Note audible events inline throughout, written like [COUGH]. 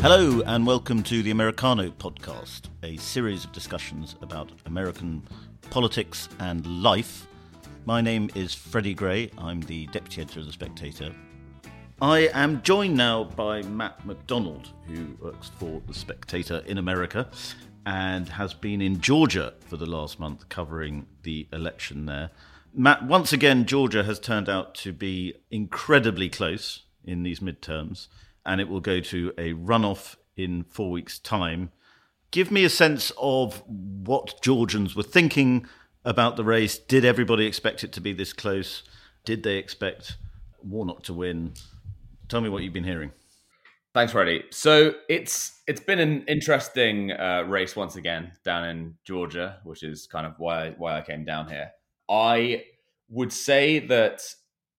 Hello, and welcome to the Americano podcast, a series of discussions about American politics and life. My name is Freddy Gray. I'm the deputy editor of The Spectator. I am joined now by Matt McDonald, who works for The Spectator in America and has been in Georgia for the last month covering the election there. Matt, once again, Georgia has turned out to be incredibly close in these midterms and it will go to a runoff in four weeks' time. Give me a sense of what Georgians were thinking about the race. Did everybody expect it to be this close? Did they expect Warnock to win? Tell me what you've been hearing. Thanks, Freddy. So it's it's been an interesting uh, race once again down in Georgia, which is kind of why why I came down here. I would say that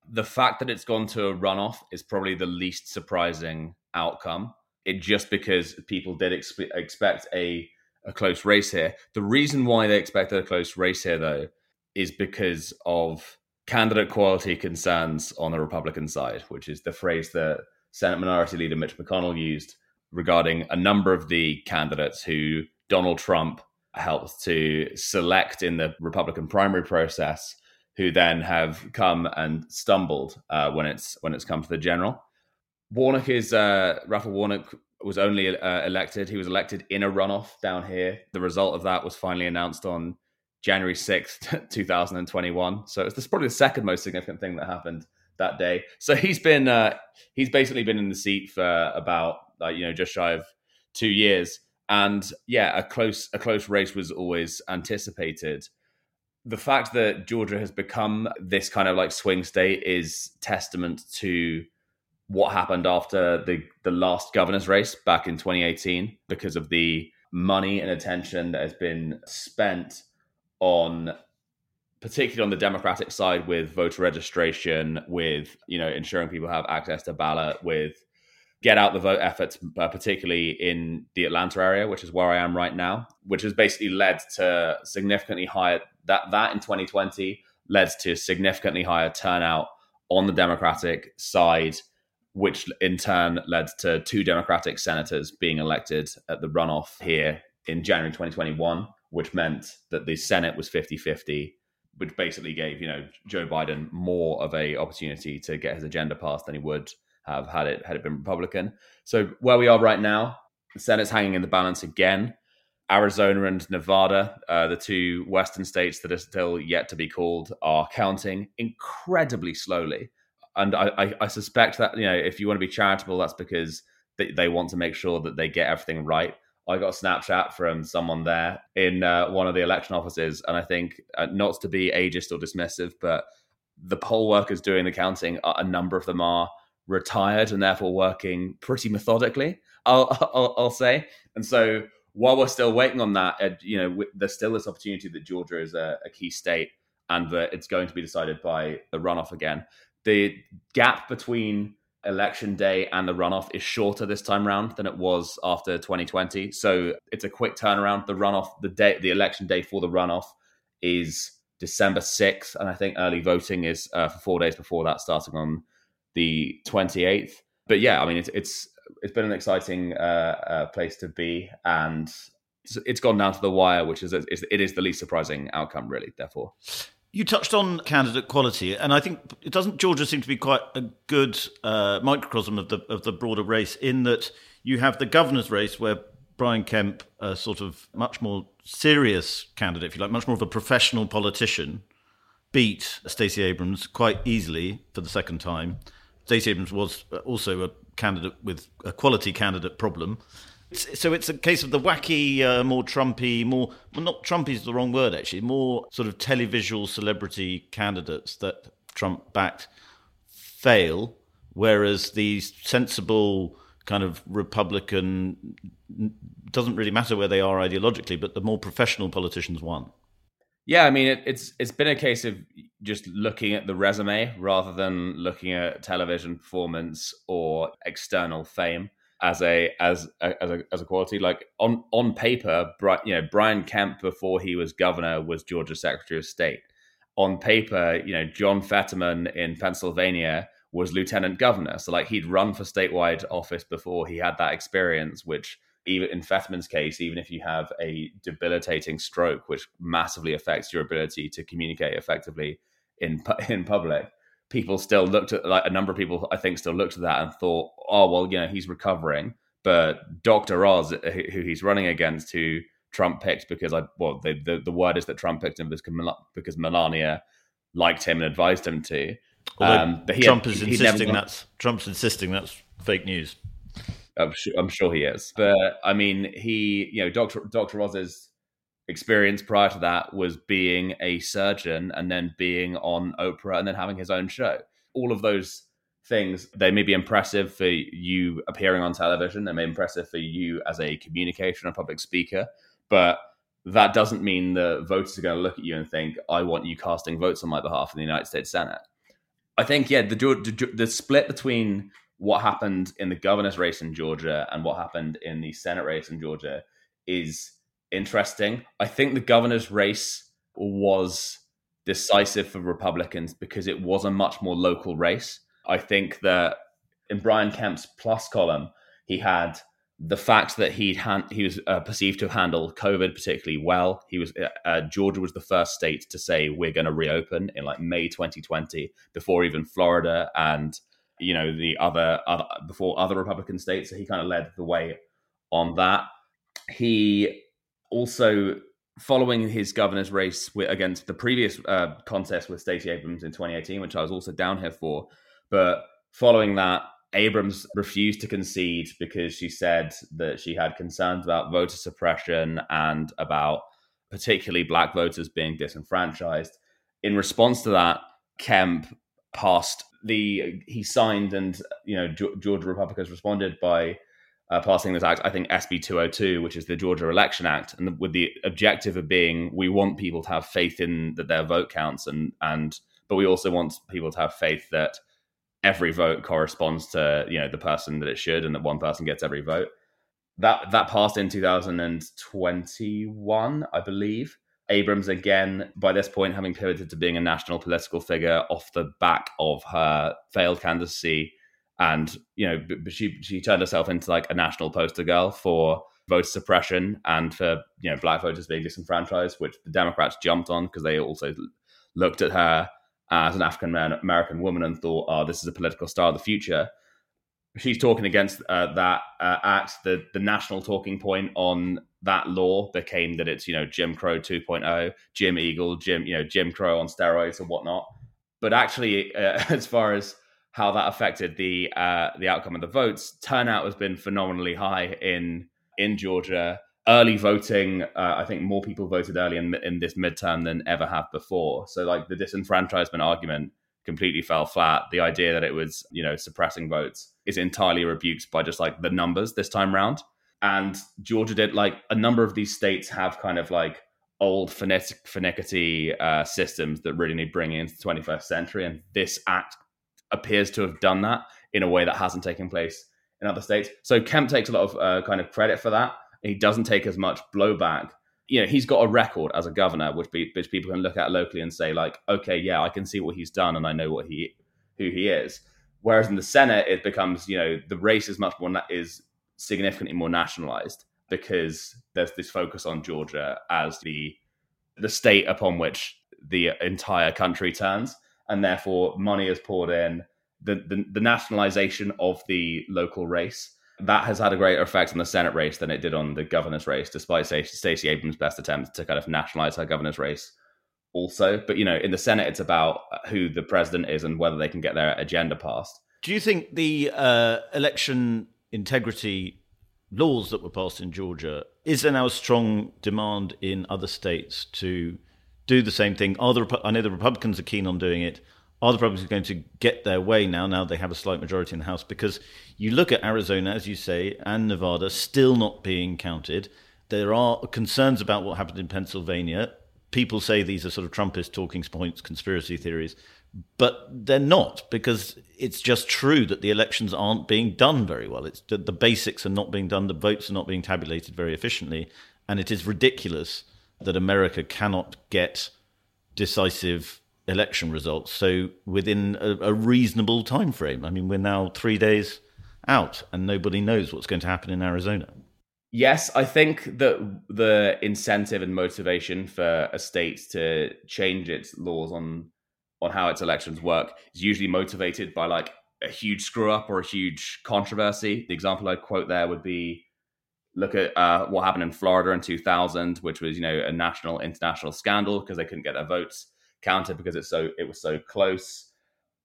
the fact that it's gone to a runoff is probably the least surprising outcome. It just because people did expe- expect a a close race here. The reason why they expected a close race here, though, is because of candidate quality concerns on the Republican side, which is the phrase that Senate Minority Leader Mitch McConnell used regarding a number of the candidates who Donald Trump helped to select in the Republican primary process who then have come and stumbled uh, when it's when it's come to the general. Warnock is uh, Raphael Warnock was only uh, elected. He was elected in a runoff down here. The result of that was finally announced on January sixth, [LAUGHS] two thousand and twenty-one. So it's probably the second most significant thing that happened that day. So he's been uh, he's basically been in the seat for about like you know just shy of two years. And yeah, a close a close race was always anticipated the fact that Georgia has become this kind of like swing state is testament to what happened after the the last governor's race back in 2018 because of the money and attention that has been spent on particularly on the democratic side with voter registration with you know ensuring people have access to ballot with get out the vote efforts, uh, particularly in the Atlanta area, which is where I am right now, which has basically led to significantly higher that that in 2020 led to significantly higher turnout on the Democratic side, which in turn led to two Democratic senators being elected at the runoff here in January 2021, which meant that the Senate was 50 50 which basically gave you know Joe Biden more of a opportunity to get his agenda passed than he would have had it had it been Republican. So where we are right now, the Senate's hanging in the balance again. Arizona and Nevada, uh, the two Western states that are still yet to be called, are counting incredibly slowly. And I, I, I suspect that you know if you want to be charitable, that's because they, they want to make sure that they get everything right. I got a Snapchat from someone there in uh, one of the election offices, and I think uh, not to be ageist or dismissive, but the poll workers doing the counting, a number of them are retired and therefore working pretty methodically. I'll, [LAUGHS] I'll, I'll say, and so while we're still waiting on that, uh, you know, there's still this opportunity that Georgia is a, a key state and that it's going to be decided by the runoff again. The gap between election day and the runoff is shorter this time round than it was after 2020. So it's a quick turnaround. The runoff, the day, the election day for the runoff is December 6th. And I think early voting is uh, for four days before that, starting on the 28th. But yeah, I mean, it's it's it's been an exciting uh, uh, place to be, and it's, gone down to the wire, which is, is it is the least surprising outcome, really. Therefore. You touched on candidate quality, and I think it doesn't Georgia seem to be quite a good uh, microcosm of the of the broader race in that you have the governor's race where Brian Kemp, a sort of much more serious candidate, if you like, much more of a professional politician, beat Stacey Abrams quite easily for the second time. Stacey Abrams was also a candidate with a quality candidate problem. So it's a case of the wacky, uh, more Trumpy, more well, not Trumpy is the wrong word actually, more sort of televisual celebrity candidates that Trump backed fail, whereas these sensible kind of Republican doesn't really matter where they are ideologically, but the more professional politicians won. Yeah, I mean it, it's it's been a case of just looking at the resume rather than looking at television performance or external fame as a as a, as a as a quality. Like on on paper, you know, Brian Kemp before he was governor was Georgia's Secretary of State. On paper, you know, John Fetterman in Pennsylvania was lieutenant governor. So like he'd run for statewide office before he had that experience, which even in Fetterman's case, even if you have a debilitating stroke, which massively affects your ability to communicate effectively in [LAUGHS] in public, people still looked at like a number of people I think still looked at that and thought, oh well, you know, he's recovering. But Dr. Oz, who he's running against, who Trump picked because I well, the the, the word is that Trump picked him because Melania liked him and advised him to. Um, but Trump had, is insisting that's Trump's insisting that's fake news. I'm sure, I'm sure he is. But I mean, he, you know, Dr. Dr. Oz's experience prior to that was being a surgeon and then being on Oprah and then having his own show. All of those things, they may be impressive for you appearing on television, they may be impressive for you as a communication and public speaker, but that doesn't mean the voters are going to look at you and think, I want you casting votes on my behalf in the United States Senate. I think, yeah, the, the, the split between what happened in the governor's race in Georgia and what happened in the Senate race in Georgia is interesting. I think the governor's race was decisive for Republicans because it was a much more local race. I think that in Brian Kemp's plus column, he had the fact that he he was uh, perceived to handle COVID particularly well. He was uh, uh Georgia was the first state to say we're going to reopen in like May 2020 before even Florida and you know the other other before other Republican states. So he kind of led the way on that. He also following his governor's race with, against the previous uh, contest with Stacey Abrams in 2018, which I was also down here for, but following that, Abrams refused to concede because she said that she had concerns about voter suppression and about particularly black voters being disenfranchised. In response to that, Kemp passed the he signed and you know Georgia Republicans responded by uh, passing this act. I think SB 202, which is the Georgia Election Act, and with the objective of being we want people to have faith in that their vote counts, and and but we also want people to have faith that every vote corresponds to you know the person that it should, and that one person gets every vote. That that passed in 2021, I believe. Abrams again, by this point, having pivoted to being a national political figure off the back of her failed candidacy, and you know, she she turned herself into like a national poster girl for voter suppression and for you know black voters being disenfranchised, which the Democrats jumped on because they also looked at her as an African American woman and thought, "Oh, this is a political star of the future." she's talking against uh, that uh, act. The the national talking point on that law became that it's you know Jim Crow 2.0, Jim Eagle, Jim you know Jim Crow on steroids and whatnot. But actually, uh, [LAUGHS] as far as how that affected the uh, the outcome of the votes, turnout has been phenomenally high in in Georgia. Early voting, uh, I think more people voted early in, in this midterm than ever have before. So, like the disenfranchisement argument completely fell flat. The idea that it was, you know, suppressing votes is entirely rebuked by just like the numbers this time round. And Georgia did like a number of these states have kind of like old phonetic finickety uh, systems that really need bringing into the 21st century. And this act appears to have done that in a way that hasn't taken place in other states. So Kemp takes a lot of uh, kind of credit for that. He doesn't take as much blowback you know he's got a record as a governor which, be, which people can look at locally and say like okay yeah i can see what he's done and i know what he who he is whereas in the senate it becomes you know the race is much more is significantly more nationalized because there's this focus on georgia as the the state upon which the entire country turns and therefore money is poured in the, the, the nationalization of the local race that has had a greater effect on the Senate race than it did on the governor's race, despite Stacey Abrams' best attempt to kind of nationalize her governor's race also. But, you know, in the Senate, it's about who the president is and whether they can get their agenda passed. Do you think the uh, election integrity laws that were passed in Georgia, is there now a strong demand in other states to do the same thing? Are the, I know the Republicans are keen on doing it. are the Republicans going to get their way now? Now they have a slight majority in the House because you look at Arizona, as you say, and Nevada still not being counted. There are concerns about what happened in Pennsylvania. People say these are sort of Trumpist talking points, conspiracy theories, but they're not because it's just true that the elections aren't being done very well. It's the, the basics are not being done, the votes are not being tabulated very efficiently, and it is ridiculous that America cannot get decisive election results so within a, a, reasonable time frame. I mean, we're now three days out, and nobody knows what's going to happen in Arizona. Yes, I think that the incentive and motivation for a state to change its laws on on how its elections work is usually motivated by like a huge screw up or a huge controversy. The example I'd quote there would be look at uh, what happened in Florida in 2000, which was you know a national international scandal because they couldn't get their votes counted because it's so it was so close.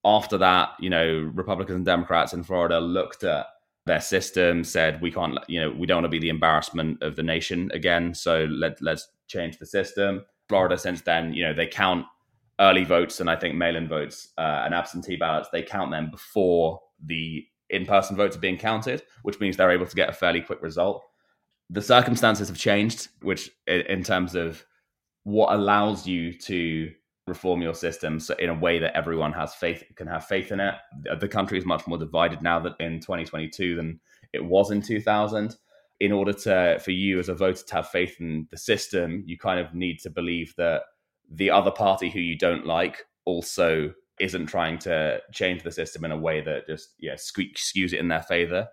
After that, you know, Republicans and Democrats in Florida looked at their system, said we can't, you know, we don't want to be the embarrassment of the nation again, so let let's change the system. Florida since then, you know, they count early votes and I think mail-in votes uh, and absentee ballots. They count them before the in-person votes are being counted, which means they're able to get a fairly quick result. The circumstances have changed, which in terms of what allows you to reform your system so in a way that everyone has faith can have faith in it. The country is much more divided now that in 2022 than it was in 2000. In order to for you as a voter to have faith in the system, you kind of need to believe that the other party who you don't like also isn't trying to change the system in a way that just yeah skews it in their favor.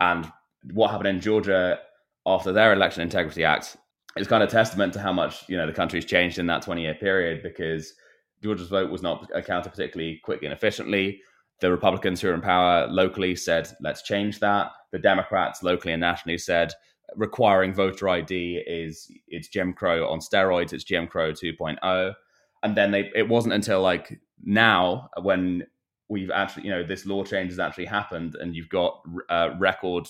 And what happened in Georgia after their election integrity act is kind of testament to how much you know the country's changed in that 20 year period because Georgia's vote was not accounted particularly quickly and efficiently. The Republicans who are in power locally said, let's change that. The Democrats locally and nationally said, requiring voter ID is it's Jim Crow on steroids, it's Jim Crow 2.0. And then they it wasn't until like now when we've actually, you know, this law change has actually happened and you've got uh, record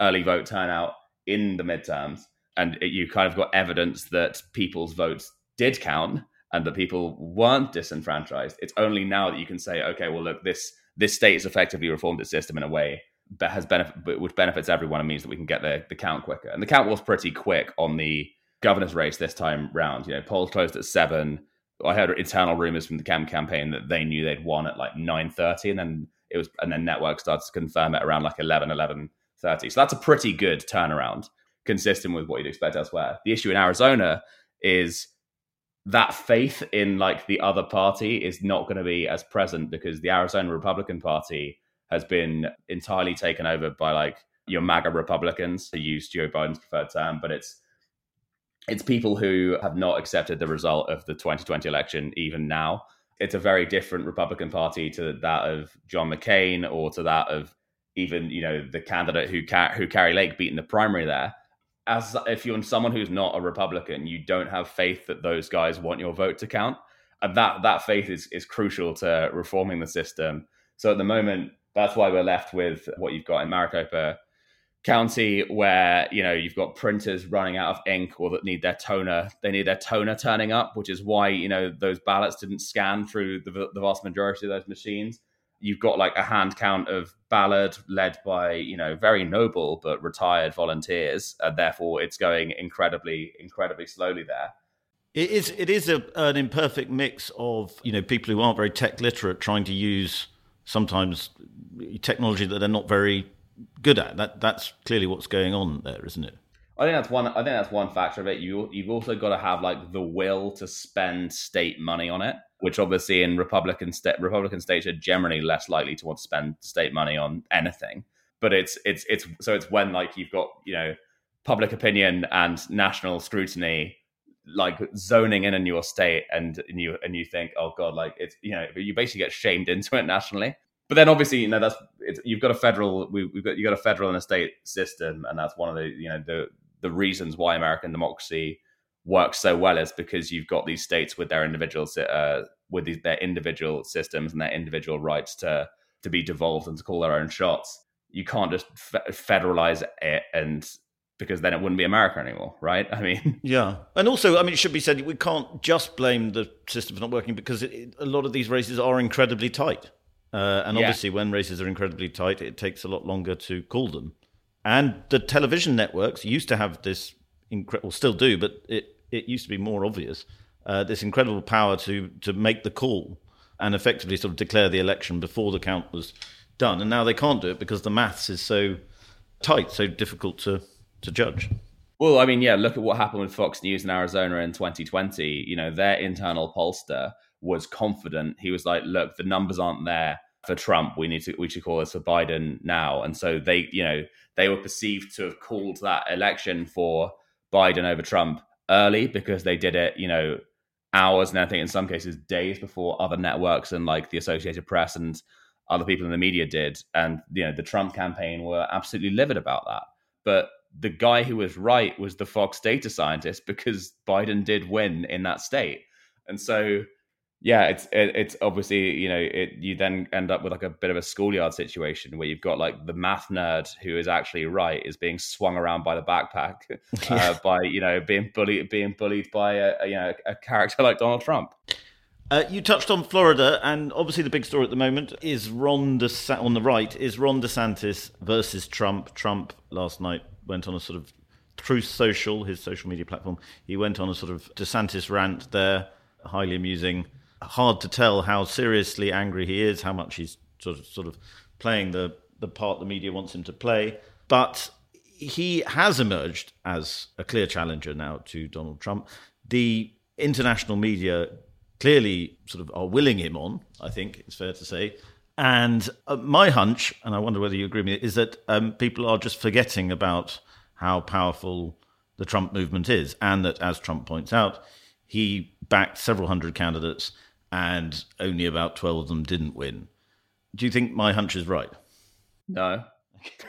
early vote turnout in the midterms and it, you kind of got evidence that people's votes did count and that people weren't disenfranchised. It's only now that you can say, okay, well, look, this this state has effectively reformed its system in a way has benefit, which benefits everyone and means that we can get the, the count quicker. And the count was pretty quick on the governor's race this time round. You know, polls closed at seven. I heard internal rumors from the Kemp campaign that they knew they'd won at like nine thirty, and then it was, and then network started to confirm it around like 11, 11 30. So that's a pretty good turnaround, consistent with what you'd expect elsewhere. The issue in Arizona is that faith in like the other party is not going to be as present because the Arizona Republican Party has been entirely taken over by like your MAGA Republicans who use Joe Biden's preferred term, but it's it's people who have not accepted the result of the 2020 election even now. It's a very different Republican Party to that of John McCain or to that of even you know the candidate who who Kari Lake beat in the primary there. As if you're someone who's not a Republican, you don't have faith that those guys want your vote to count, and that that faith is is crucial to reforming the system. So at the moment, that's why we're left with what you've got in Maricopa County, where you know you've got printers running out of ink or that need their toner. They need their toner turning up, which is why you know those ballots didn't scan through the, the vast majority of those machines. You've got like a hand count of ballot led by you know very noble but retired volunteers, and therefore it's going incredibly, incredibly slowly there. It is. It is a, an imperfect mix of you know people who aren't very tech literate trying to use sometimes technology that they're not very good at. That that's clearly what's going on there, isn't it? I think that's one. I think that's one factor of it. You you've also got to have like the will to spend state money on it, which obviously in Republican state Republican states are generally less likely to want to spend state money on anything. But it's it's it's so it's when like you've got you know public opinion and national scrutiny like zoning in a new state and, you and you think oh god like it's you know you basically get shamed into it nationally. But then obviously you know that's you've got a federal we, have got you got a federal and a state system and that's one of the you know the the reasons why american democracy works so well is because you've got these states with their individual uh, with these, their individual systems and their individual rights to to be devolved and to call their own shots. You can't just fe- federalize it and because then it wouldn't be America anymore, right? [LAUGHS] I mean, yeah, and also, I mean, it should be said we can't just blame the system for not working because it, a lot of these races are incredibly tight, uh, and yeah. obviously, when races are incredibly tight, it takes a lot longer to call them. And the television networks used to have this, incredible, still do, but it it used to be more obvious. Uh, this incredible power to to make the call and effectively sort of declare the election before the count was done, and now they can't do it because the maths is so tight, so difficult to to judge. Well, I mean, yeah, look at what happened with Fox News in Arizona in 2020. You know, their internal pollster was confident. He was like, look, the numbers aren't there for Trump. We need to we should call this for Biden now. And so they, you know, they were perceived to have called that election for Biden over Trump early because they did it, you know, hours and I think in some cases days before other networks and like the Associated Press and other people in the media did. And you know, the Trump campaign were absolutely livid about that. But the guy who was right was the Fox data scientist because Biden did win in that state. And so, yeah, it's it, it's obviously you know it, you then end up with like a bit of a schoolyard situation where you've got like the math nerd who is actually right is being swung around by the backpack [LAUGHS] uh, by you know being bullied being bullied by a, a you know a character like Donald Trump. Uh, you touched on Florida, and obviously the big story at the moment is Ron DeSantis, on the right is Ron DeSantis versus Trump. Trump last night went on a sort of Truth Social, his social media platform. He went on a sort of DeSantis rant there, highly amusing. Hard to tell how seriously angry he is, how much he's sort of sort of playing the the part the media wants him to play. But he has emerged as a clear challenger now to Donald Trump. The international media clearly sort of are willing him on, I think it's fair to say. And uh, my hunch, and I wonder whether you agree with me, is that um, people are just forgetting about how powerful the Trump movement is, and that, as Trump points out, he backed several hundred candidates, and only about twelve of them didn't win. Do you think my hunch is right? No. [LAUGHS]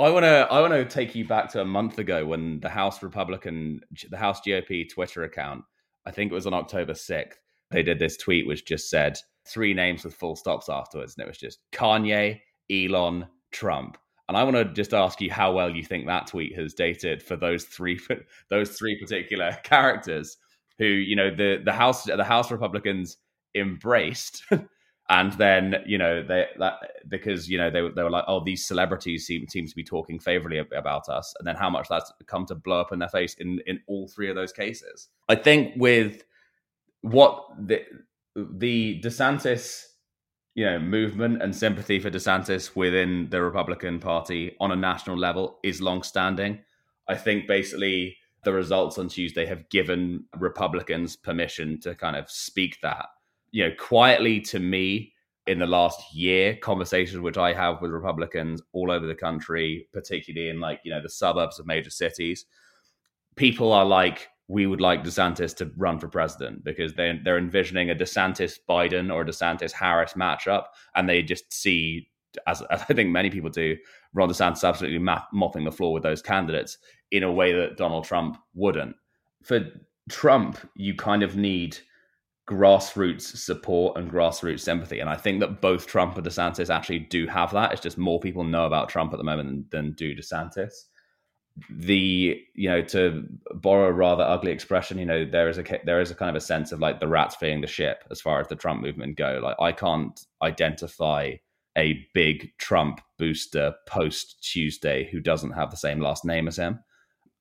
I want to I want to take you back to a month ago when the House Republican the House GOP Twitter account, I think it was on October 6th, they did this tweet which just said three names with full stops afterwards, and it was just Kanye, Elon, Trump. And I want to just ask you how well you think that tweet has dated for those three [LAUGHS] those three particular [LAUGHS] characters who you know the the House the House Republicans embraced. [LAUGHS] and then you know they that because you know they, they were like oh these celebrities seem seem to be talking favorably about us and then how much that's come to blow up in their face in in all three of those cases i think with what the the DeSantis, you know, movement and sympathy for DeSantis within the Republican Party on a national level is long-standing. I think basically the results on Tuesday have given Republicans permission to kind of speak that. You know, quietly to me in the last year, conversations which I have with Republicans all over the country, particularly in like, you know, the suburbs of major cities, people are like, we would like DeSantis to run for president because they they're envisioning a DeSantis Biden or a DeSantis Harris matchup, and they just see, as, I think many people do, Ron DeSantis absolutely mopping the floor with those candidates in a way that Donald Trump wouldn't. For Trump, you kind of need grassroots support and grassroots sympathy, and I think that both Trump and DeSantis actually do have that. It's just more people know about Trump at the moment than, than do DeSantis the you know to borrow a rather ugly expression you know there is a there is a kind of a sense of like the rats fleeing the ship as far as the trump movement go. Like i can't identify a big trump booster post tuesday who doesn't have the same last name as him.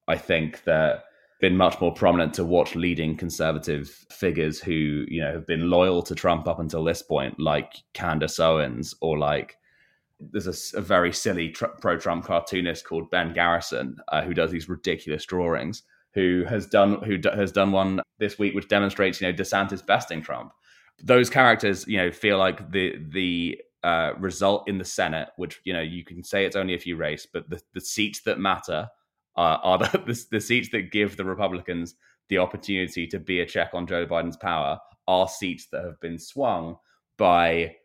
I think that been much more prominent to watch leading conservative figures who you know have been loyal to trump up until this point like candace owens or like there's a, a very silly tr- pro-Trump cartoonist called Ben Garrison uh, who does these ridiculous drawings. Who has done who d- has done one this week which demonstrates you know DeSantis besting Trump. Those characters you know feel like the the uh, result in the Senate, which you know you can say it's only a few race, but the, the seats that matter are the, [LAUGHS] the, the seats that give the Republicans the opportunity to be a check on Joe Biden's power are seats that have been swung by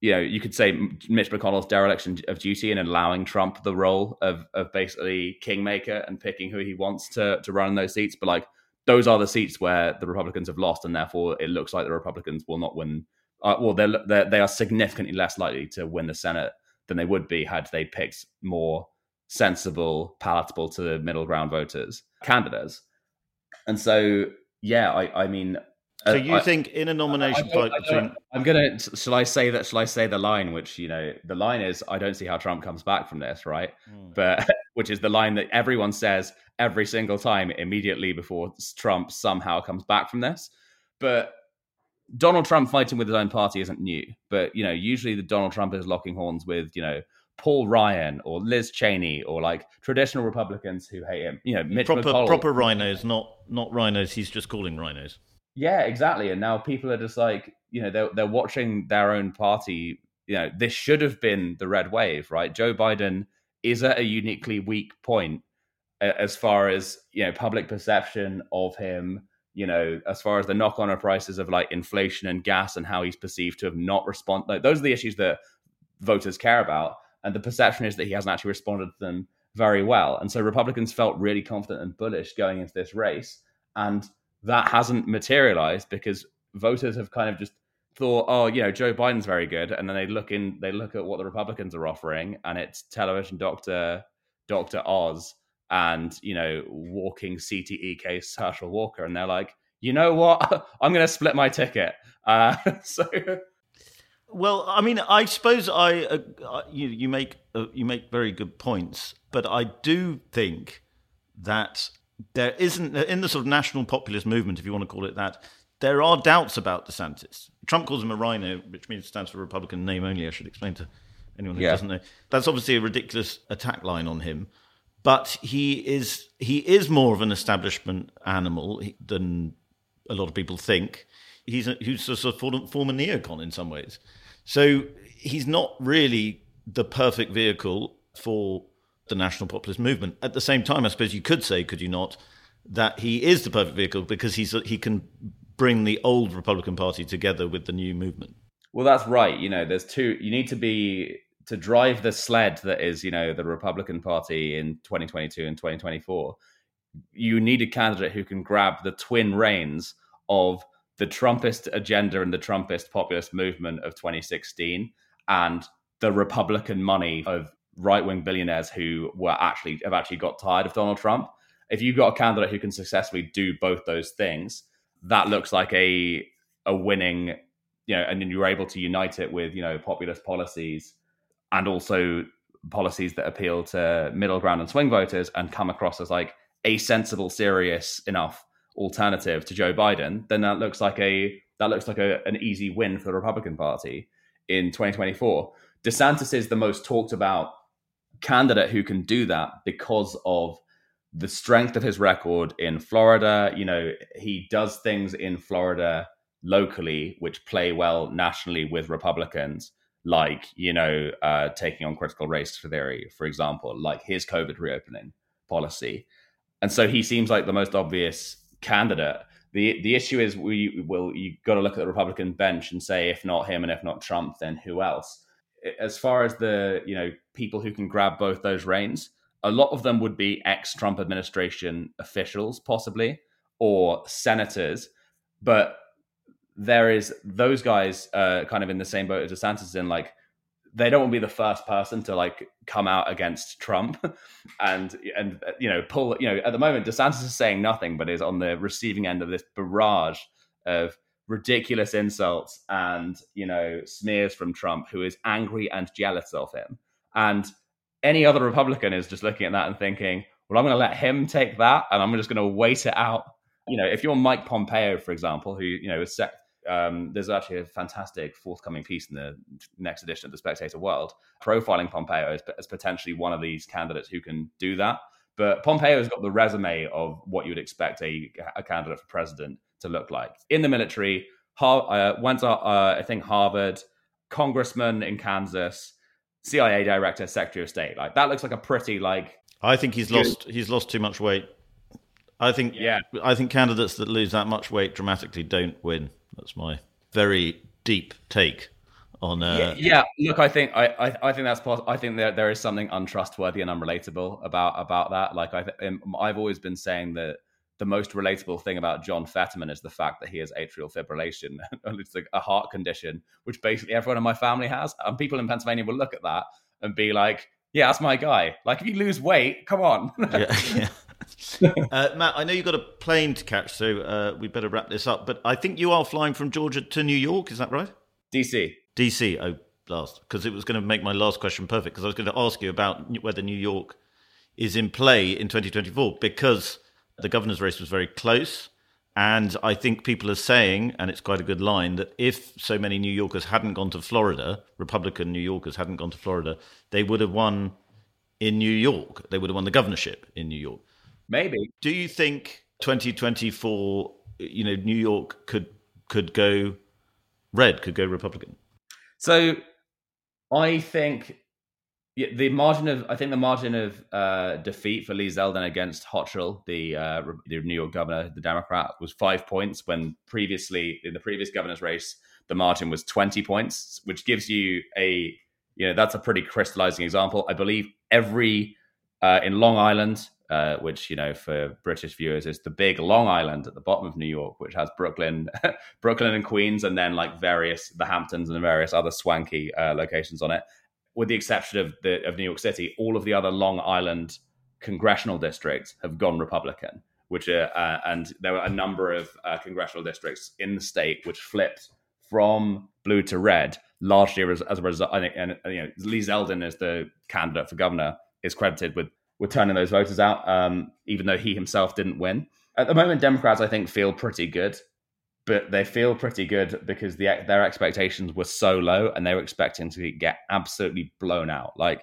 you know, you could say Mitch McConnell's dereliction of duty in allowing Trump the role of of basically kingmaker and picking who he wants to to run in those seats. But like those are the seats where the Republicans have lost, and therefore it looks like the Republicans will not win. Uh, well, they're, they're they are significantly less likely to win the Senate than they would be had they picked more sensible, palatable to the middle ground voters candidates. And so, yeah, I, I mean, so you I, think in a nomination fight between? I'm gonna. Shall I say that? Shall I say the line? Which you know, the line is, I don't see how Trump comes back from this, right? Mm. But [LAUGHS] which is the line that everyone says every single time immediately before Trump somehow comes back from this. But Donald Trump fighting with his own party isn't new. But you know, usually the Donald Trump is locking horns with you know Paul Ryan or Liz Cheney or like traditional Republicans who hate him. You know, Mitch proper McConnell. proper RINOs, not not RINOs. He's just calling RINOs. Yeah, exactly. And now people are just like, you know, they're they're watching their own party. You know, this should have been the red wave, right? Joe Biden is at a uniquely weak point as far as you know public perception of him. You know, as far as the knock-on prices of like inflation and gas and how he's perceived to have not responded. Like, those are the issues that voters care about, and the perception is that he hasn't actually responded to them very well. And so Republicans felt really confident and bullish going into this race, and that hasn't materialized because voters have kind of just thought, oh, you know, Joe Biden's very good, and then they look in, they look at what the Republicans are offering, and it's television doctor Doctor Oz, and you know, walking CTE case Herschel Walker, and they're like, you know what, [LAUGHS] I'm going to split my ticket. Uh, [LAUGHS] so. Well, I mean, I suppose I uh, you you make uh, you make very good points, but I do think that there isn't in the sort of national populist movement, if you want to call it that. There are doubts about DeSantis. Trump calls him a RINO, which means it stands for Republican name only. I should explain to anyone who yeah. doesn't know. That's obviously a ridiculous attack line on him, but he is he is more of an establishment animal than a lot of people think. He's a, he's a sort of former neocon in some ways, so he's not really the perfect vehicle for the national populist movement. At the same time, I suppose you could say, could you not, that he is the perfect vehicle because he's he can bring the old Republican Party together with the new movement. Well, that's right. You know, there's two. You need to be to drive the sled that is, you know, the Republican Party in 2022 and 2024. You need a candidate who can grab the twin reins of the Trumpist agenda and the Trumpist populist movement of 2016 and the Republican money of right wing billionaires who were actually have actually got tired of Donald Trump. If you've got a candidate who can successfully do both those things, that looks like a a winning, you know, and then you're able to unite it with you know populist policies and also policies that appeal to middle ground and swing voters and come across as like a sensible, serious enough alternative to Joe Biden, then that looks like a that looks like a, an easy win for the Republican Party in 2024. DeSantis is the most talked about candidate who can do that because of the strength of his record in Florida. You know, he does things in Florida locally which play well nationally with Republicans, like, you know, uh, taking on critical race theory, for example, like his COVID reopening policy. And so he seems like the most obvious candidate. The the issue is we will you got to look at the Republican bench and say if not him and if not Trump, then who else? As far as the you know people who can grab both those reins, a lot of them would be ex-Trump administration officials, possibly, or senators. But there is those guys uh, kind of in the same boat as DeSantis in like they don't want to be the first person to like come out against Trump [LAUGHS] and and you know pull you know at the moment DeSantis is saying nothing but is on the receiving end of this barrage of ridiculous insults and you know smears from Trump, who is angry and jealous of him. And any other Republican is just looking at that and thinking, "Well, I'm going to let him take that, and I'm just going to wait it out." You know, if you're Mike Pompeo, for example, who you know is um, there's actually a fantastic forthcoming piece in the next edition of the Spectator World profiling Pompeo as, as potentially one of these candidates who can do that. But Pompeo has got the resume of what you would expect a, a candidate for president to look like. In the military, Har- uh, went to, uh, I think, Harvard, congressman in Kansas, CIA director, secretary of state. Like that looks like a pretty like. I think he's good. lost. He's lost too much weight. I think. Yeah. I think candidates that lose that much weight dramatically don't win. That's my very deep take on. Uh... Yeah, yeah, Look, I think I, I, I think that's possible. I think there there is something untrustworthy and unrelatable about about that. Like I, th- I've always been saying that the most relatable thing about John Fetterman is the fact that he has atrial fibrillation. [LAUGHS] it's like a heart condition, which basically everyone in my family has. And people in Pennsylvania will look at that and be like, yeah, that's my guy. Like, if you lose weight, come on. [LAUGHS] yeah, yeah. [LAUGHS] Uh, Matt, I know you've got a plane to catch, so uh, we better wrap this up. But I think you are flying from Georgia to New York. Is that right? DC. DC. Oh, last because it was going to make my last question perfect. Because I was going to ask you about whether New York is in play in 2024 because the governor's race was very close. And I think people are saying, and it's quite a good line, that if so many New Yorkers hadn't gone to Florida, Republican New Yorkers hadn't gone to Florida, they would have won in New York. They would have won the governorship in New York. Maybe. Do you think 2024, you know, New York could could go red, could go Republican? So I think the margin of I think the margin of uh, defeat for Lee Zeldin against Hochul, the uh, the New York governor, the Democrat, was five points. When previously in the previous governor's race, the margin was twenty points, which gives you a you know that's a pretty crystallizing example. I believe every uh, in Long Island, uh, which you know for British viewers is the big Long Island at the bottom of New York, which has Brooklyn, [LAUGHS] Brooklyn and Queens, and then like various the Hamptons and various other swanky uh, locations on it with the exception of the of New York City, all of the other Long Island congressional districts have gone Republican. Which are, uh, and there were a number of uh, congressional districts in the state which flipped from blue to red, largely as, as a result. And, and, you know, Lee Zeldin is the candidate for governor is credited with with turning those voters out, um, even though he himself didn't win. At the moment, Democrats I think feel pretty good but they feel pretty good because the, their expectations were so low and they were expecting to get absolutely blown out. Like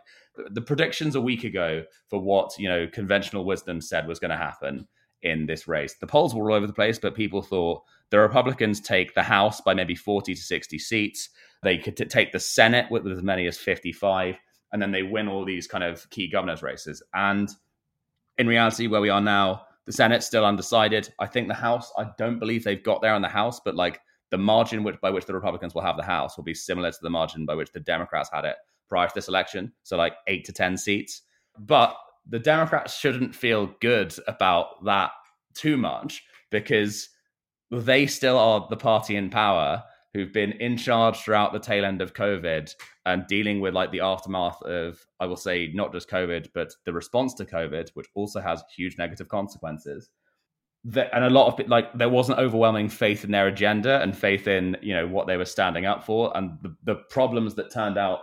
the predictions a week ago for what you know conventional wisdom said was going to happen in this race. The polls were all over the place, but people thought the Republicans take the House by maybe 40 to 60 seats. They could t- take the Senate with as many as 55, and then they win all these kind of key governors' races. And in reality, where we are now, the Senate's still undecided. I think the House, I don't believe they've got there in the House, but like the margin which, by which the Republicans will have the House will be similar to the margin by which the Democrats had it prior to this election. So like eight to 10 seats. But the Democrats shouldn't feel good about that too much because they still are the party in power who've been in charge throughout the tail end of COVID and dealing with like the aftermath of, I will say, not just COVID, but the response to COVID, which also has huge negative consequences. That, and a lot of like there wasn't overwhelming faith in their agenda and faith in you know what they were standing up for, and the, the problems that turned out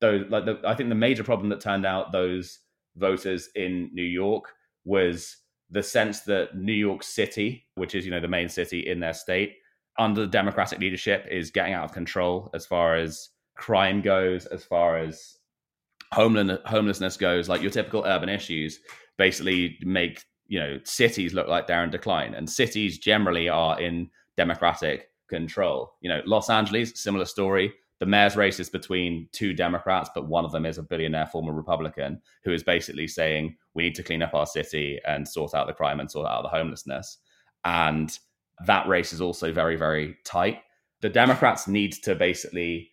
those like the, I think the major problem that turned out those voters in New York was the sense that New York City, which is you know the main city in their state, under the Democratic leadership is getting out of control as far as crime goes, as far as homeland homelessness goes. Like your typical urban issues basically make you know cities look like they're in decline, and cities generally are in Democratic control. You know, Los Angeles, similar story. The mayor's race is between two Democrats, but one of them is a billionaire former Republican who is basically saying we need to clean up our city and sort out the crime and sort out the homelessness. And that race is also very, very tight. The Democrats need to basically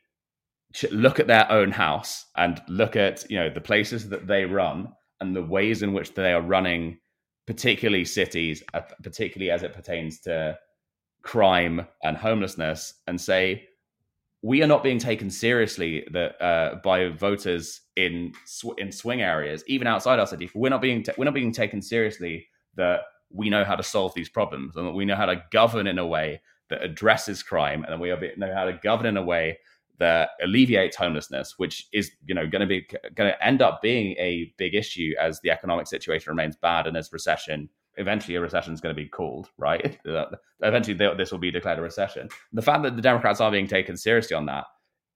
look at their own house and look at you know the places that they run and the ways in which they are running, particularly cities, uh, particularly as it pertains to crime and homelessness, and say we are not being taken seriously that uh, by voters in sw- in swing areas, even outside our city. We're not being we're not being taken seriously that we know how to solve these problems and we know how to govern in a way that addresses crime and we know how to govern in a way that alleviates homelessness, which is you know going to be going to end up being a big issue as the economic situation remains bad and as recession eventually a recession is going to be called right. [LAUGHS] Uh, eventually this will be declared a recession. The fact that the Democrats are being taken seriously on that,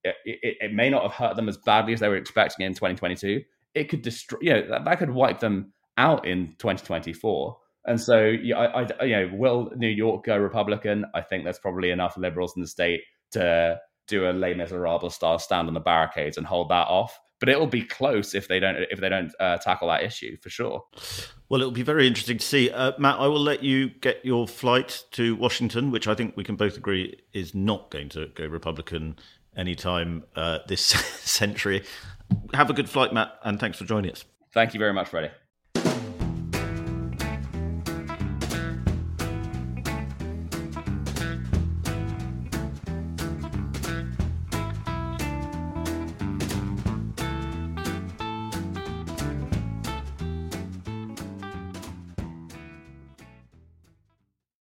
it, it, it may not have hurt them as badly as they were expecting in 2022. It could destroy, you know, that, that could wipe them out in 2024. And so, yeah, I, I, you know, will New York go Republican? I think there's probably enough liberals in the state to do a Les Miserables style stand on the barricades and hold that off. But it will be close if they don't if they don't uh, tackle that issue for sure. Well, it'll be very interesting to see. Uh, Matt, I will let you get your flight to Washington, which I think we can both agree is not going to go Republican anytime uh, this [LAUGHS] century. Have a good flight, Matt, and thanks for joining us. Thank you very much, Freddy.